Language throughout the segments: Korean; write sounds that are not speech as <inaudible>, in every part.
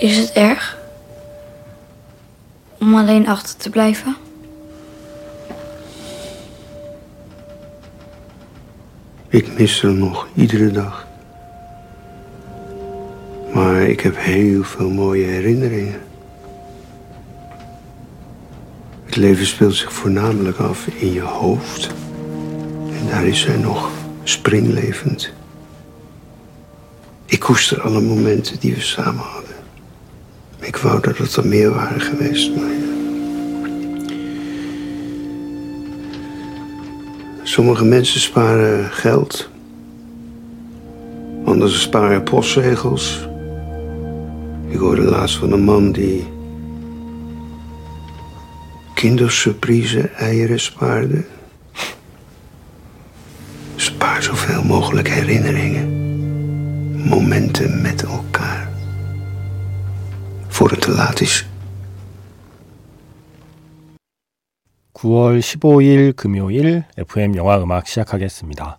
Is het erg? Om alleen achter te blijven? Ik mis hem nog iedere dag. Maar ik heb heel veel mooie herinneringen. Het leven speelt zich voornamelijk af in je hoofd. En daar is hij nog springlevend. Ik koester alle momenten die we samen hadden. Ik wou dat het er meer waren geweest, maar... ja. Sommige mensen sparen geld. Anderen sparen postzegels. Ik hoorde laatst van een man die... kindersurprise eieren spaarde. Spaar zoveel mogelijk herinneringen. Momenten met elkaar. Voor het te laat is. 9월 15일 금요일 FM 영화 음악 시작하겠습니다.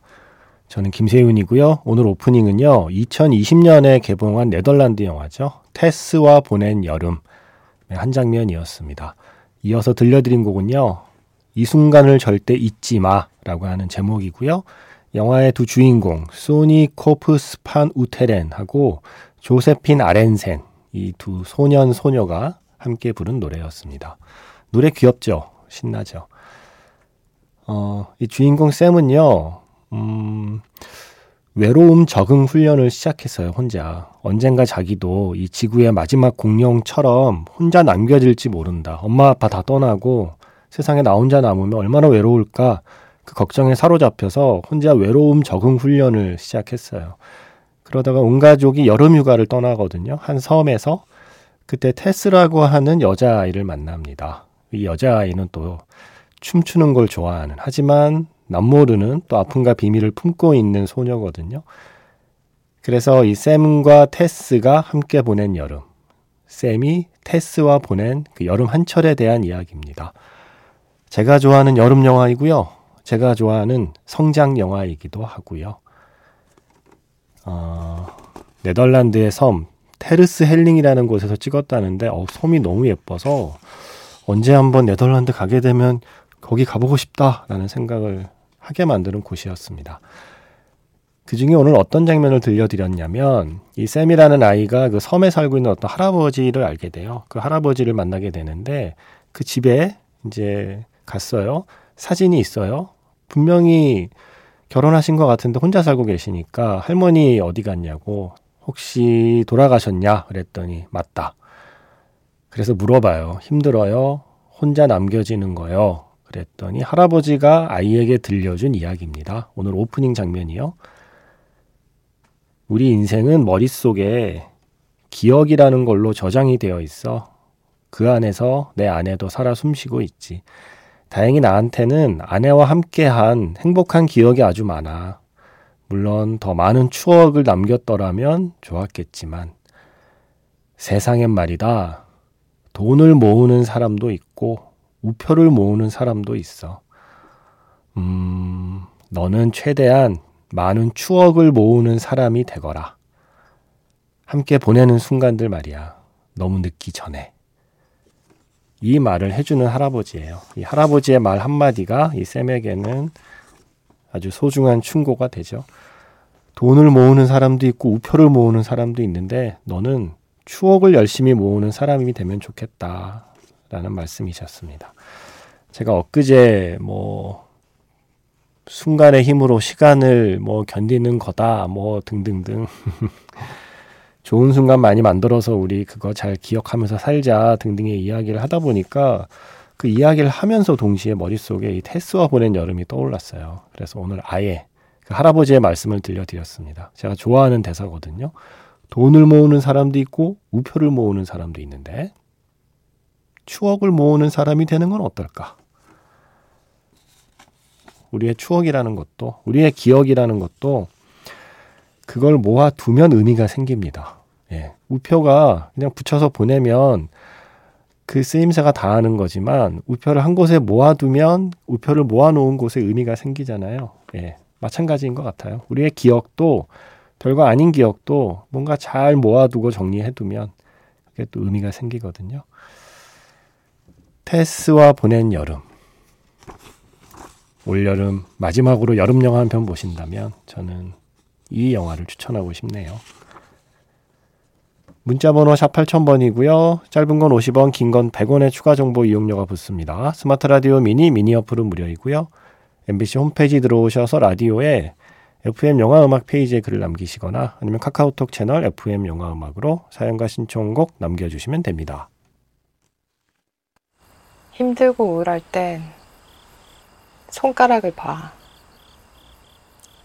저는 김세윤이고요. 오늘 오프닝은요. 2020년에 개봉한 네덜란드 영화죠. 테스와 보낸 여름 한 장면이었습니다. 이어서 들려드린 곡은요. 이 순간을 절대 잊지 마라고 하는 제목이고요. 영화의 두 주인공 소니 코프스판 우테렌하고 조세핀 아렌센 이 두 소년 소녀가 함께 부른 노래였습니다. 노래 귀엽죠? 신나죠? 어, 이 주인공 샘은요, 음, 외로움 적응 훈련을 시작했어요, 혼자. 언젠가 자기도 이 지구의 마지막 공룡처럼 혼자 남겨질지 모른다. 엄마, 아빠 다 떠나고 세상에 나 혼자 남으면 얼마나 외로울까? 그 걱정에 사로잡혀서 혼자 외로움 적응 훈련을 시작했어요. 그러다가 온 가족이 여름 휴가를 떠나거든요. 한 섬에서 그때 테스라고 하는 여자아이를 만납니다. 이 여자아이는 또 춤추는 걸 좋아하는 하지만 남모르는 또 아픔과 비밀을 품고 있는 소녀거든요. 그래서 이 샘과 테스가 함께 보낸 여름. 샘이 테스와 보낸 그 여름 한철에 대한 이야기입니다. 제가 좋아하는 여름 영화이고요. 제가 좋아하는 성장 영화이기도 하고요. 어, 네덜란드의 섬 테르스헬링이라는 곳에서 찍었다는데 어, 섬이 너무 예뻐서 언제 한번 네덜란드 가게 되면 거기 가보고 싶다라는 생각을 하게 만드는 곳이었습니다. 그 중에 오늘 어떤 장면을 들려드렸냐면 이 샘이라는 아이가 그 섬에 살고 있는 어떤 할아버지를 알게 돼요. 그 할아버지를 만나게 되는데 그 집에 이제 갔어요. 사진이 있어요. 분명히 결혼하신 것 같은데 혼자 살고 계시니까 할머니 어디 갔냐고 혹시 돌아가셨냐 그랬더니 맞다. 그래서 물어봐요. 힘들어요? 혼자 남겨지는 거요. 그랬더니 할아버지가 아이에게 들려준 이야기입니다. 오늘 오프닝 장면이요. 우리 인생은 머릿속에 기억이라는 걸로 저장이 되어 있어. 그 안에서 내 아내도 살아 숨쉬고 있지. 다행히 나한테는 아내와 함께한 행복한 기억이 아주 많아. 물론 더 많은 추억을 남겼더라면 좋았겠지만 세상엔 말이다. 돈을 모으는 사람도 있고 우표를 모으는 사람도 있어. 음, 너는 최대한 많은 추억을 모으는 사람이 되거라. 함께 보내는 순간들 말이야. 너무 늦기 전에. 이 말을 해주는 할아버지예요. 이 할아버지의 말 한마디가 이 쌤에게는 아주 소중한 충고가 되죠. 돈을 모으는 사람도 있고 우표를 모으는 사람도 있는데 너는 추억을 열심히 모으는 사람이 되면 좋겠다. 라는 말씀이셨습니다. 제가 엊그제 뭐 순간의 힘으로 시간을 뭐 견디는 거다 뭐 등등등 <laughs> 좋은 순간 많이 만들어서 우리 그거 잘 기억하면서 살자 등등의 이야기를 하다 보니까 그 이야기를 하면서 동시에 머릿속에 이 테스와 보낸 여름이 떠올랐어요. 그래서 오늘 아예 그 할아버지의 말씀을 들려드렸습니다. 제가 좋아하는 대사거든요. 돈을 모으는 사람도 있고 우표를 모으는 사람도 있는데 추억을 모으는 사람이 되는 건 어떨까? 우리의 추억이라는 것도 우리의 기억이라는 것도 그걸 모아두면 의미가 생깁니다. 예. 우표가 그냥 붙여서 보내면 그 쓰임새가 다 하는 거지만 우표를 한 곳에 모아두면 우표를 모아놓은 곳에 의미가 생기잖아요. 예. 마찬가지인 것 같아요. 우리의 기억도 별거 아닌 기억도 뭔가 잘 모아두고 정리해두면 그게 또 의미가 생기거든요. 테스와 보낸 여름. 올여름 마지막으로 여름 영화 한 편 보신다면 저는 이 영화를 추천하고 싶네요. 문자번호 샵 8000번이고요. 짧은 건 50원, 긴 건 100원의 추가 정보 이용료가 붙습니다. 스마트 라디오 미니, 미니 어플은 무료이고요. MBC 홈페이지 들어오셔서 라디오에 FM 영화 음악 페이지에 글을 남기시거나 아니면 카카오톡 채널 FM 영화 음악으로 사연과 신청곡 남겨주시면 됩니다. 힘들고 우울할 땐 손가락을 봐.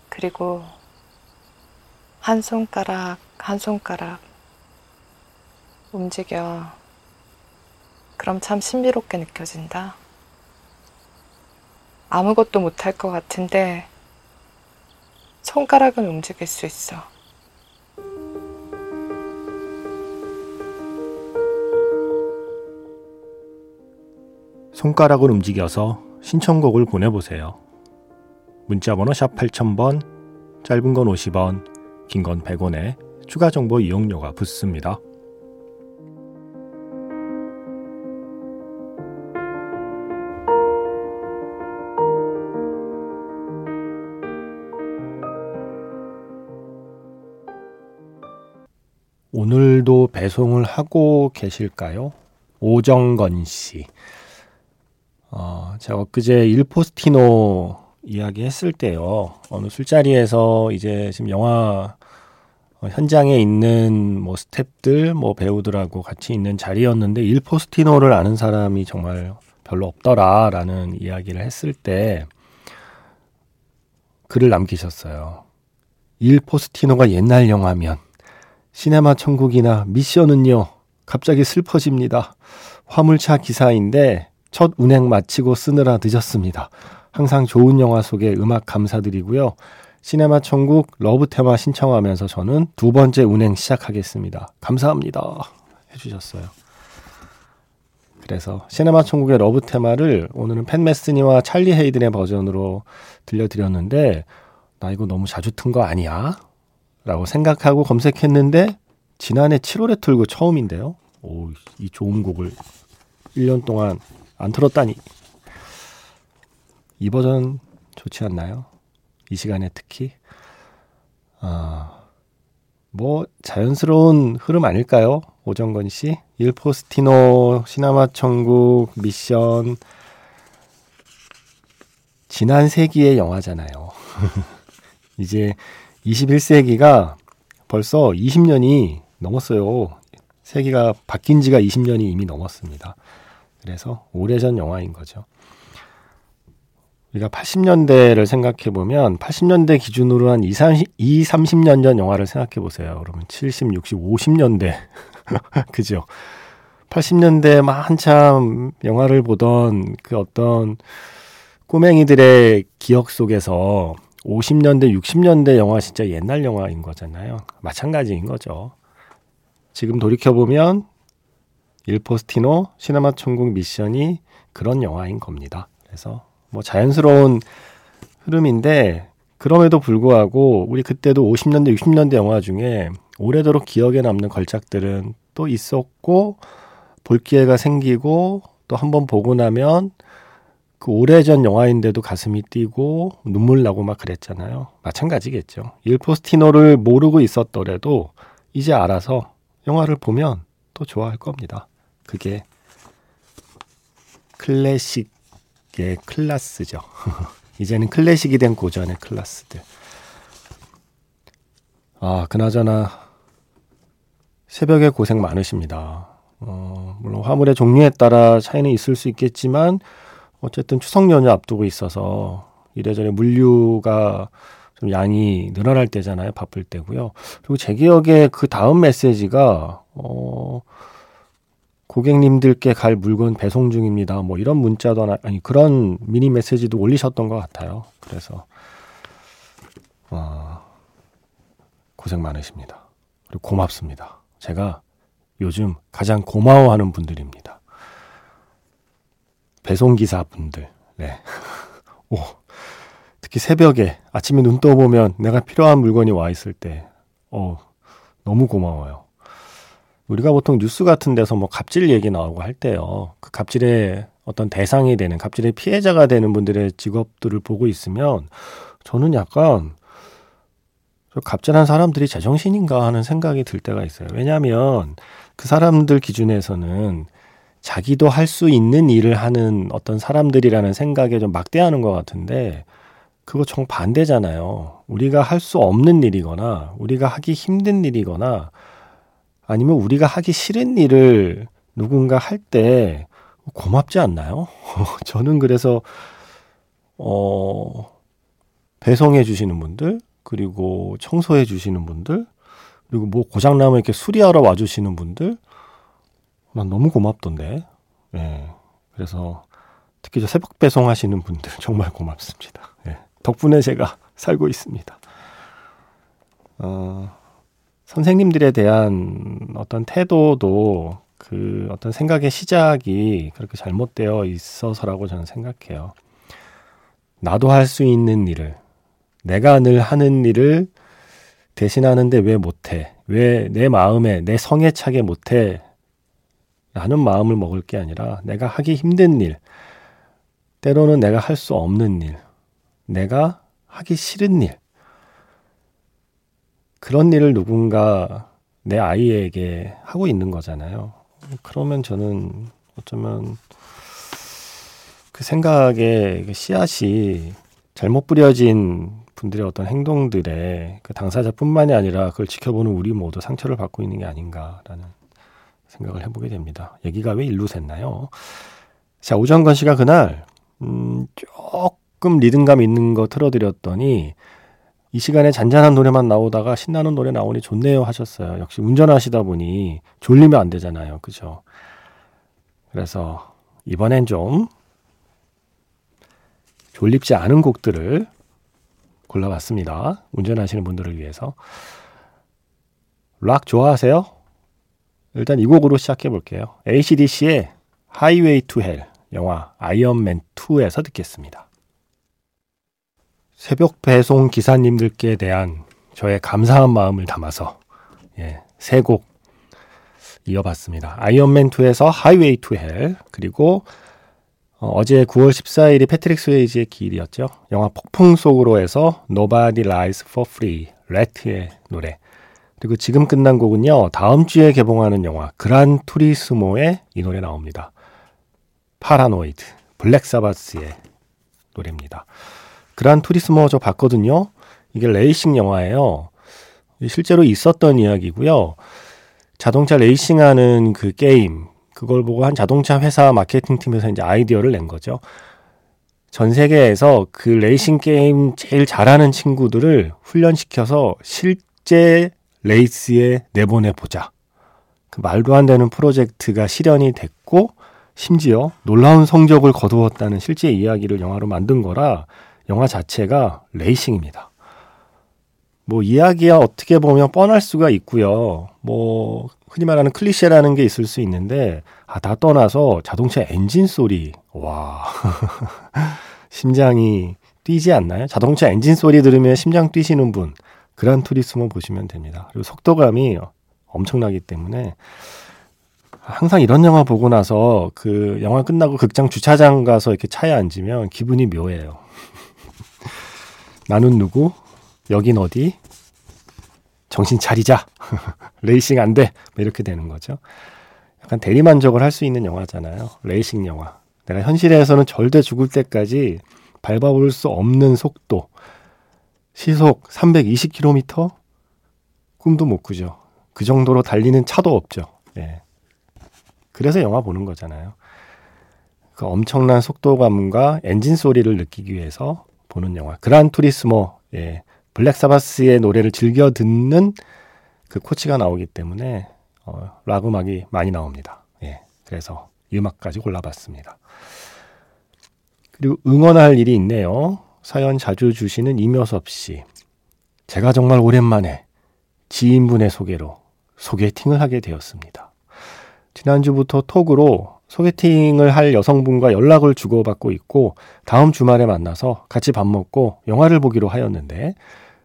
그리고 한 손가락, 한 손가락 움직여. 그럼 참 신비롭게 느껴진다. 아무것도 못할 것 같은데 손가락은 움직일 수 있어. 손가락을 움직여서 신청곡을 보내보세요. 문자번호 샵 8000번, 짧은 건 50원, 긴 건 100원에 추가 정보 이용료가 붙습니다. 오늘도 배송을 하고 계실까요? 오정건 씨. 어, 제가 엊그제 일포스티노 이야기 했을 때요. 어느 술자리에서 이제 지금 영화 어, 현장에 있는 뭐 스탭들, 뭐 배우들하고 같이 있는 자리였는데 일포스티노를 아는 사람이 정말 별로 없더라라는 이야기를 했을 때 글을 남기셨어요. 일포스티노가 옛날 영화면 시네마 천국이나 미션은요 갑자기 슬퍼집니다. 화물차 기사인데 첫 운행 마치고 쓰느라 늦었습니다. 항상 좋은 영화 속에 음악 감사드리고요. 시네마 천국 Love 테마 신청하면서 저는 두 번째 운행 시작하겠습니다. 감사합니다. 해주셨어요. 그래서 시네마 천국의 Love 테마를 오늘은 팻 메스니와 찰리 헤이든의 버전으로 들려드렸는데 나 이거 너무 자주 튼 거 아니야? 라고 생각하고 검색했는데 지난해 7월에 틀고 처음인데요. 오, 이 좋은 곡을 1년 동안 안 틀었다니. 이 버전 좋지 않나요? 이 시간에 특히. 아, 뭐, 자연스러운 흐름 아닐까요? 오정건 씨? 일포스티노, 시나마 천국, 미션. 지난 세기의 영화잖아요. <laughs> 이제 21세기가 벌써 20년이 넘었어요. 세기가 바뀐 지가 20년이 이미 넘었습니다. 그래서 오래전 영화인 거죠. 우리가 80년대를 생각해 보면 80년대 기준으로 한 2, 30, 2, 30년 전 영화를 생각해 보세요. 그러면 70, 60, 50년대. 그죠? 80년대 막 한참 영화를 보던 그 어떤 꼬맹이들의 기억 속에서 50년대, 60년대 영화 진짜 옛날 영화인 거잖아요. 마찬가지인 거죠. 지금 돌이켜보면 일포스티노 시네마 천국 미션이 그런 영화인 겁니다. 그래서 뭐 자연스러운 흐름인데 그럼에도 불구하고 우리 그때도 50년대, 60년대 영화 중에 오래도록 기억에 남는 걸작들은 또 있었고 볼 기회가 생기고 또 한 번 보고 나면 그 오래전 영화인데도 가슴이 뛰고 눈물 나고 막 그랬잖아요. 마찬가지겠죠. 일포스티노를 모르고 있었더라도 이제 알아서 영화를 보면 또 좋아할 겁니다. 그게 클래식 의 클라스죠. <laughs> 이제는 클래식이 된 고전의 클라스들. 아, 그나저나 새벽에 고생 많으십니다. 어, 물론 화물의 종류에 따라 차이는 있을 수 있겠지만 어쨌든 추석 연휴 앞두고 있어서 이래저래 물류가 좀 양이 늘어날 때잖아요. 바쁠 때고요. 그리고 제 기억에 그 다음 메시지가 어 고객님들께 갈 물건 배송 중입니다. 뭐 이런 문자도 하나, 아니 그런 미니 메시지도 올리셨던 것 같아요. 그래서 어, 고생 많으십니다. 그리고 고맙습니다. 제가 요즘 가장 고마워하는 분들입니다. 배송기사 분들. 네. <laughs> 오. 특히 새벽에 아침에 눈 떠보면 내가 필요한 물건이 와 있을 때, 어, 너무 고마워요. 우리가 보통 뉴스 같은 데서 뭐 갑질 얘기 나오고 할 때요. 그 갑질의 어떤 대상이 되는, 갑질의 피해자가 되는 분들의 직업들을 보고 있으면 저는 약간 저 갑질한 사람들이 제정신인가 하는 생각이 들 때가 있어요. 왜냐하면 그 사람들 기준에서는 자기도 할 수 있는 일을 하는 어떤 사람들이라는 생각에 좀 막대하는 것 같은데 그거 정반대잖아요. 우리가 할 수 없는 일이거나 우리가 하기 힘든 일이거나 아니면 우리가 하기 싫은 일을 누군가 할 때 고맙지 않나요? <laughs> 저는 그래서 어 배송해 주시는 분들 그리고 청소해 주시는 분들 그리고 뭐 고장 나면 이렇게 수리하러 와 주시는 분들 난 너무 고맙던데. 예. 네. 그래서 특히 저 새벽 배송하시는 분들 <laughs> 정말 고맙습니다. 예. 덕분에 제가 <laughs> 살고 있습니다. 어, 선생님들에 대한 어떤 태도도 그 어떤 생각의 시작이 그렇게 잘못되어 있어서라고 저는 생각해요. 나도 할 수 있는 일을, 내가 늘 하는 일을 대신하는데 왜 못해? 왜 내 마음에, 내 성에 차게 못해? 라는 마음을 먹을 게 아니라 내가 하기 힘든 일, 때로는 내가 할 수 없는 일, 내가 하기 싫은 일, 그런 일을 누군가 내 아이에게 하고 있는 거잖아요. 그러면 저는 어쩌면 그 생각의 그 씨앗이 잘못 뿌려진 분들의 어떤 행동들에 그 당사자뿐만이 아니라 그걸 지켜보는 우리 모두 상처를 받고 있는 게 아닌가라는 생각을 해보게 됩니다. 얘기가 왜 일로 샜나요? 자, 오정건 씨가 그날, 음, 조금 리듬감 있는 거 틀어드렸더니, 이 시간에 잔잔한 노래만 나오다가 신나는 노래 나오니 좋네요 하셨어요. 역시 운전하시다 보니 졸리면 안 되잖아요. 그죠? 그래서 이번엔 좀 졸립지 않은 곡들을 골라봤습니다. 운전하시는 분들을 위해서. 락 좋아하세요? 일단 이 곡으로 시작해 볼게요. ACDC의 Highway to Hell 영화 아이언맨 2에서 듣겠습니다. 새벽 배송 기사님들께 대한 저의 감사한 마음을 담아서 예, 세 곡 이어봤습니다. 아이언맨 2에서 Highway to Hell 그리고 어, 제 9월 14일이 패트릭 스웨이지의 기일이었죠. 영화 폭풍 속으로에서 Nobody Rides for Free, Ratt의 노래 그리고 지금 끝난 곡은요, 다음 주에 개봉하는 영화 그란 투리스모의 이 노래 나옵니다. Paranoid, 블랙 사바스의 노래입니다. 그란 투리스모 저 봤거든요. 이게 레이싱 영화예요. 실제로 있었던 이야기고요. 자동차 레이싱하는 그 게임, 그걸 보고 한 자동차 회사 마케팅 팀에서 이제 아이디어를 낸 거죠. 전 세계에서 그 레이싱 게임 제일 잘하는 친구들을 훈련시켜서 실제 레이스에 내보내 보자. 그 말도 안 되는 프로젝트가 실현이 됐고 심지어 놀라운 성적을 거두었다는 실제 이야기를 영화로 만든 거라 영화 자체가 레이싱입니다. 뭐 이야기야 어떻게 보면 뻔할 수가 있고요. 뭐 흔히 말하는 클리셰라는 게 있을 수 있는데 아 다 떠나서 자동차 엔진 소리 와 <laughs> 심장이 뛰지 않나요? 자동차 엔진 소리 들으면 심장 뛰시는 분 그란 투리스모 보시면 됩니다. 그리고 속도감이 엄청나기 때문에 항상 이런 영화 보고 나서 그 영화 끝나고 극장 주차장 가서 이렇게 차에 앉으면 기분이 묘해요. 나는 누구? 여긴 어디? 정신 차리자. <laughs> 레이싱 안 돼. 뭐 이렇게 되는 거죠. 약간 대리만족을 할 수 있는 영화잖아요. 레이싱 영화. 내가 현실에서는 절대 죽을 때까지 밟아볼 수 없는 속도. 시속 320km? 꿈도 못 꾸죠. 그 정도로 달리는 차도 없죠. 예. 그래서 영화 보는 거잖아요. 그 엄청난 속도감과 엔진 소리를 느끼기 위해서 보는 영화. 그란 투리스모, 예. 블랙 사바스의 노래를 즐겨 듣는 그 코치가 나오기 때문에, 어, 락 음악이 많이 나옵니다. 예. 그래서 이 음악까지 골라봤습니다. 그리고 응원할 일이 있네요. 사연 자주 주시는 이묘섭 씨. 제가 정말 오랜만에 지인분의 소개로 소개팅을 하게 되었습니다. 지난주부터 톡으로 소개팅을 할 여성분과 연락을 주고받고 있고 다음 주말에 만나서 같이 밥 먹고 영화를 보기로 하였는데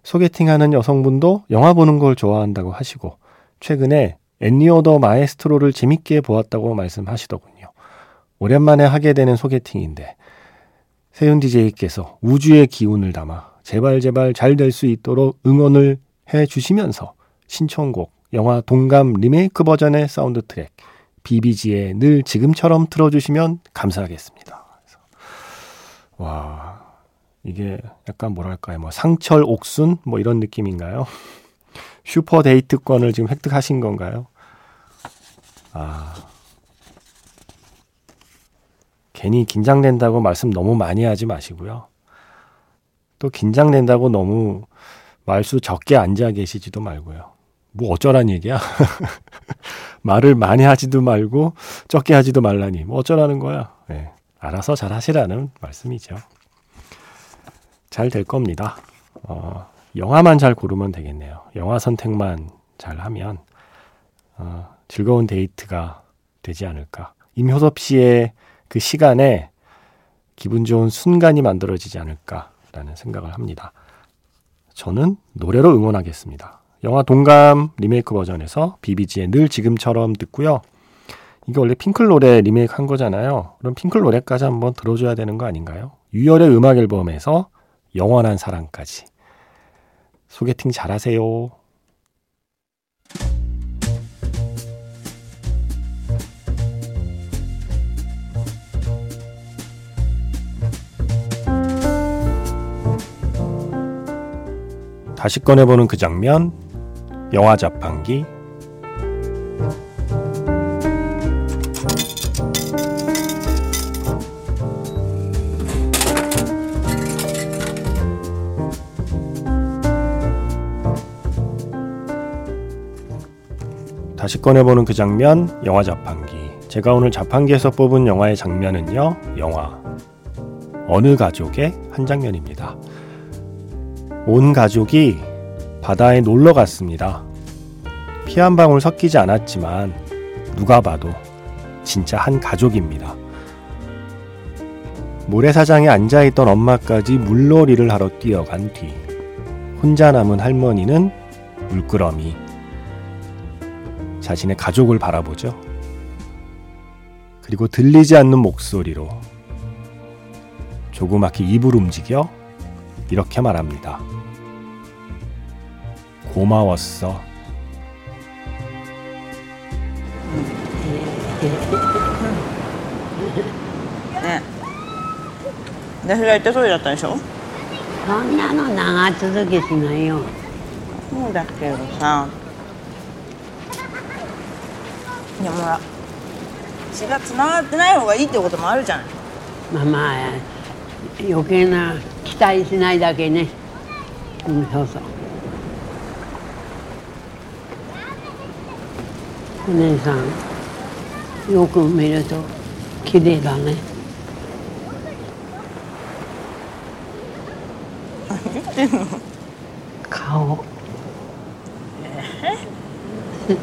소개팅하는 여성분도 영화 보는 걸 좋아한다고 하시고 최근에 엔니오 더 마에스트로를 재밌게 보았다고 말씀하시더군요. 오랜만에 하게 되는 소개팅인데 세윤 DJ께서 우주의 기운을 담아 제발 제발 잘 될 수 있도록 응원을 해 주시면서 신청곡 영화 동감 리메이크 버전의 사운드 트랙 BBG에 늘 지금처럼 틀어주시면 감사하겠습니다. 와 이게 약간 뭐랄까요 뭐 상철 옥순 뭐 이런 느낌인가요? <laughs> 슈퍼 데이트권을 지금 획득하신 건가요? 아 괜히 긴장된다고 말씀 너무 많이 하지 마시고요. 또 긴장된다고 너무 말수 적게 앉아 계시지도 말고요. 뭐 어쩌란 얘기야? <laughs> 말을 많이 하지도 말고 적게 하지도 말라니 뭐 어쩌라는 거야? 네, 알아서 잘 하시라는 말씀이죠. 잘 될 겁니다. 어, 영화만 잘 고르면 되겠네요. 영화 선택만 잘 하면 어, 즐거운 데이트가 되지 않을까. 임효섭 씨의 그 시간에 기분 좋은 순간이 만들어지지 않을까라는 생각을 합니다. 저는 노래로 응원하겠습니다. 영화 동감 리메이크 버전에서 비비지의 늘 지금처럼 듣고요. 이게 원래 핑클 노래 리메이크 한 거잖아요. 그럼 핑클 노래까지 한번 들어줘야 되는 거 아닌가요? 유열의 음악 앨범에서 영원한 사랑까지. 소개팅 잘하세요. 다시 꺼내보는 그 장면, 영화 자판기. 다시 꺼내보는 그 장면, 영화 자판기. 제가 오늘 자판기에서 뽑은 영화의 장면은요, 영화. 어느 가족의 한 장면입니다. 온 가족이 바다에 놀러 갔습니다. 피 한 방울 섞이지 않았지만 누가 봐도 진짜 한 가족입니다. 모래사장에 앉아있던 엄마까지 물놀이를 하러 뛰어간 뒤 혼자 남은 할머니는 물끄러미 자신의 가족을 바라보죠. 그리고 들리지 않는 목소리로 조그맣게 입을 움직여 이렇게 말합니다. 고마웠어.ね私が言った通りだったでしょそんなの長続きしないよそうだけどさいやほら血がつながってない方がいいってこともあるじゃないまあまあ余計な期待しないだけねうんそうそう お姉さんよく見ると綺麗だね。<laughs> 顔。行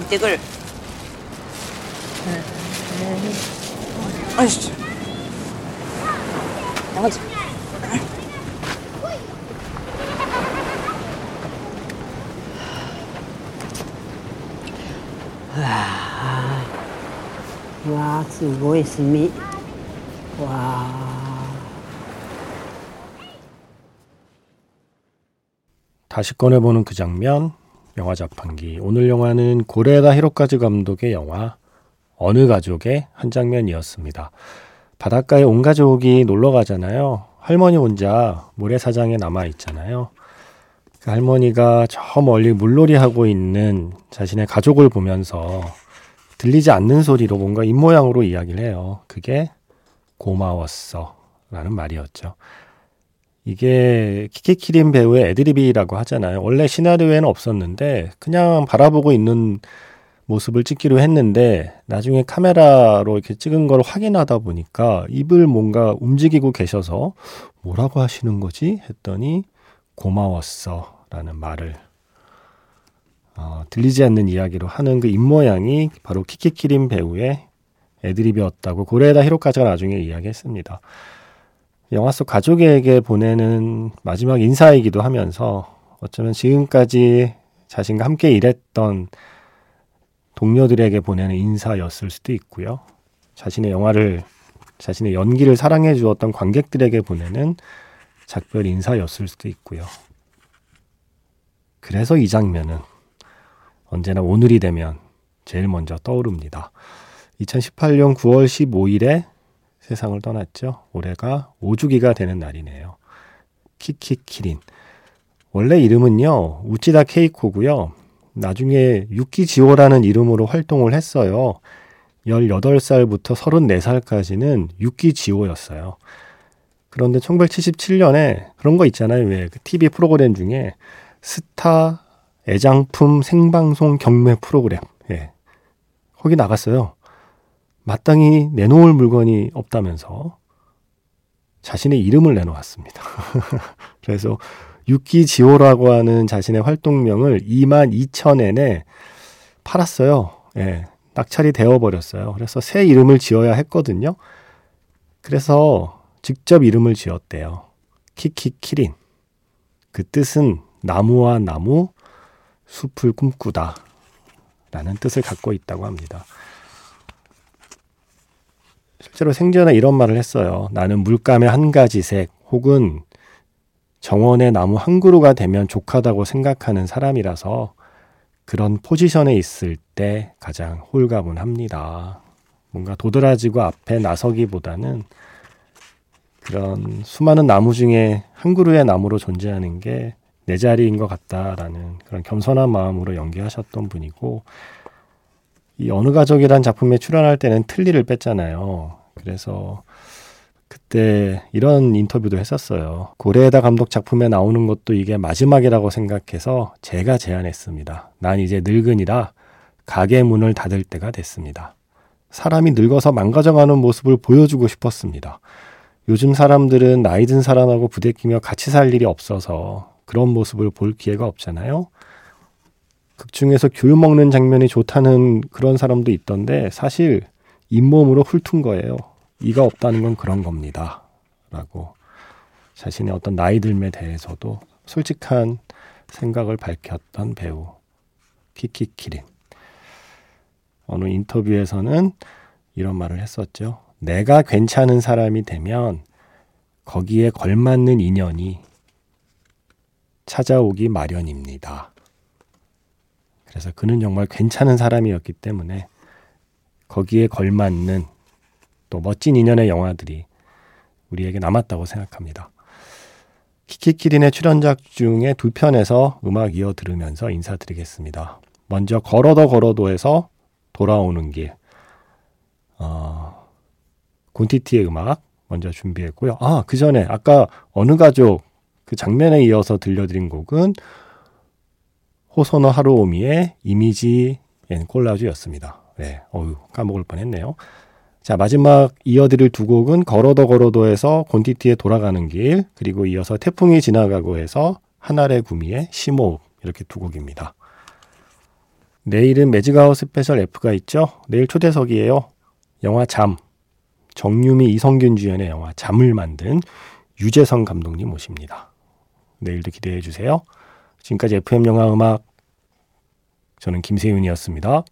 ってくる。よし。山 다 쓰고 있습니다. 와. 다시 꺼내보는 그 장면, 영화 자판기. 오늘 영화는 고레다 히로카즈 감독의 영화 어느 가족의 한 장면이었습니다. 바닷가에 온 가족이 놀러 가잖아요. 할머니 혼자 모래사장에 남아 있잖아요. 그 할머니가 저 멀리 물놀이 하고 있는 자신의 가족을 보면서 들리지 않는 소리로 뭔가 입모양으로 이야기를 해요. 그게 고마웠어. 라는 말이었죠. 이게 키키키린 배우의 애드리비라고 하잖아요. 원래 시나리오에는 없었는데 그냥 바라보고 있는 모습을 찍기로 했는데 나중에 카메라로 이렇게 찍은 걸 확인하다 보니까 입을 뭔가 움직이고 계셔서 뭐라고 하시는 거지? 했더니 고마웠어 라는 말을 어, 들리지 않는 이야기로 하는 그 입모양이 바로 키키키린 배우의 애드립이었다고 고레다 히로카즈가 나중에 이야기했습니다. 영화 속 가족에게 보내는 마지막 인사이기도 하면서 어쩌면 지금까지 자신과 함께 일했던 동료들에게 보내는 인사였을 수도 있고요. 자신의 영화를, 자신의 연기를 사랑해 주었던 관객들에게 보내는 작별 인사였을 수도 있고요. 그래서 이 장면은 언제나 오늘이 되면 제일 먼저 떠오릅니다. 2018년 9월 15일에 세상을 떠났죠. 올해가 5주기가 되는 날이네요. 키키키린. 원래 이름은요, 우찌다 케이코고요. 나중에 유키지오라는 이름으로 활동을 했어요. 18살부터 34살까지는 유키지오였어요. 그런데 1977년에 그런 거 있잖아요. 왜 그 TV 프로그램 중에 스타 애장품 생방송 경매 프로그램. 예. 거기 나갔어요. 마땅히 내놓을 물건이 없다면서 자신의 이름을 내놓았습니다. <laughs> 그래서 유키지오라고 하는 자신의 활동명을 2만 2천엔에 팔았어요. 예. 낙찰이 되어버렸어요. 그래서 새 이름을 지어야 했거든요. 그래서 직접 이름을 지었대요. 키키키린. 그 뜻은 나무와 나무, 숲을 꿈꾸다. 라는 뜻을 갖고 있다고 합니다. 실제로 생전에 이런 말을 했어요. 나는 물감의 한 가지 색 혹은 정원의 나무 한 그루가 되면 족하다고 생각하는 사람이라서 그런 포지션에 있을 때 가장 홀가분합니다. 뭔가 도드라지고 앞에 나서기보다는 그런 수많은 나무 중에 한 그루의 나무로 존재하는 게 내 자리인 것 같다라는 그런 겸손한 마음으로 연기하셨던 분이고 이 어느 가족이란 작품에 출연할 때는 틀니를 뺐잖아요. 그래서 그때 이런 인터뷰도 했었어요. 고레에다 감독 작품에 나오는 것도 이게 마지막이라고 생각해서 제가 제안했습니다. 난 이제 늙은이라 가게 문을 닫을 때가 됐습니다. 사람이 늙어서 망가져가는 모습을 보여주고 싶었습니다. 요즘 사람들은 나이 든 사람하고 부대끼며 같이 살 일이 없어서 그런 모습을 볼 기회가 없잖아요. 극 중에서 귤 먹는 장면이 좋다는 그런 사람도 있던데 사실 잇몸으로 훑은 거예요. 이가 없다는 건 그런 겁니다. 라고 자신의 어떤 나이 듦에 대해서도 솔직한 생각을 밝혔던 배우 키키키린. 어느 인터뷰에서는 이런 말을 했었죠. 내가 괜찮은 사람이 되면 거기에 걸맞는 인연이 찾아오기 마련입니다. 그래서 그는 정말 괜찮은 사람이었기 때문에 거기에 걸맞는 또 멋진 인연의 영화들이 우리에게 남았다고 생각합니다. 키키 키린의 출연작 중에 두 편에서 음악 이어 들으면서 인사드리겠습니다. 먼저 걸어도 걸어도에서 돌아오는 길, 어, 곤티티의 음악 먼저 준비했고요. 아, 그 전에 아까 어느 가족 그 장면에 이어서 들려드린 곡은 호소노 하루오미의 Image and Collage였습니다. 네, 어유 까먹을 뻔했네요. 자 마지막 이어드릴 두 곡은 걸어도 걸어도에서 곤티티의 돌아가는 길 그리고 이어서 태풍이 지나가고에서 하나레구미의 심호흡 이렇게 두 곡입니다. 내일은 매직아워 스페셜 F가 있죠. 내일 초대석이에요. 영화 잠 정유미 이선균 주연의 영화 잠을 만든 유재선 감독님 모십니다. 내일도 기대해 주세요. 지금까지 FM 영화 음악 저는 김세윤이었습니다.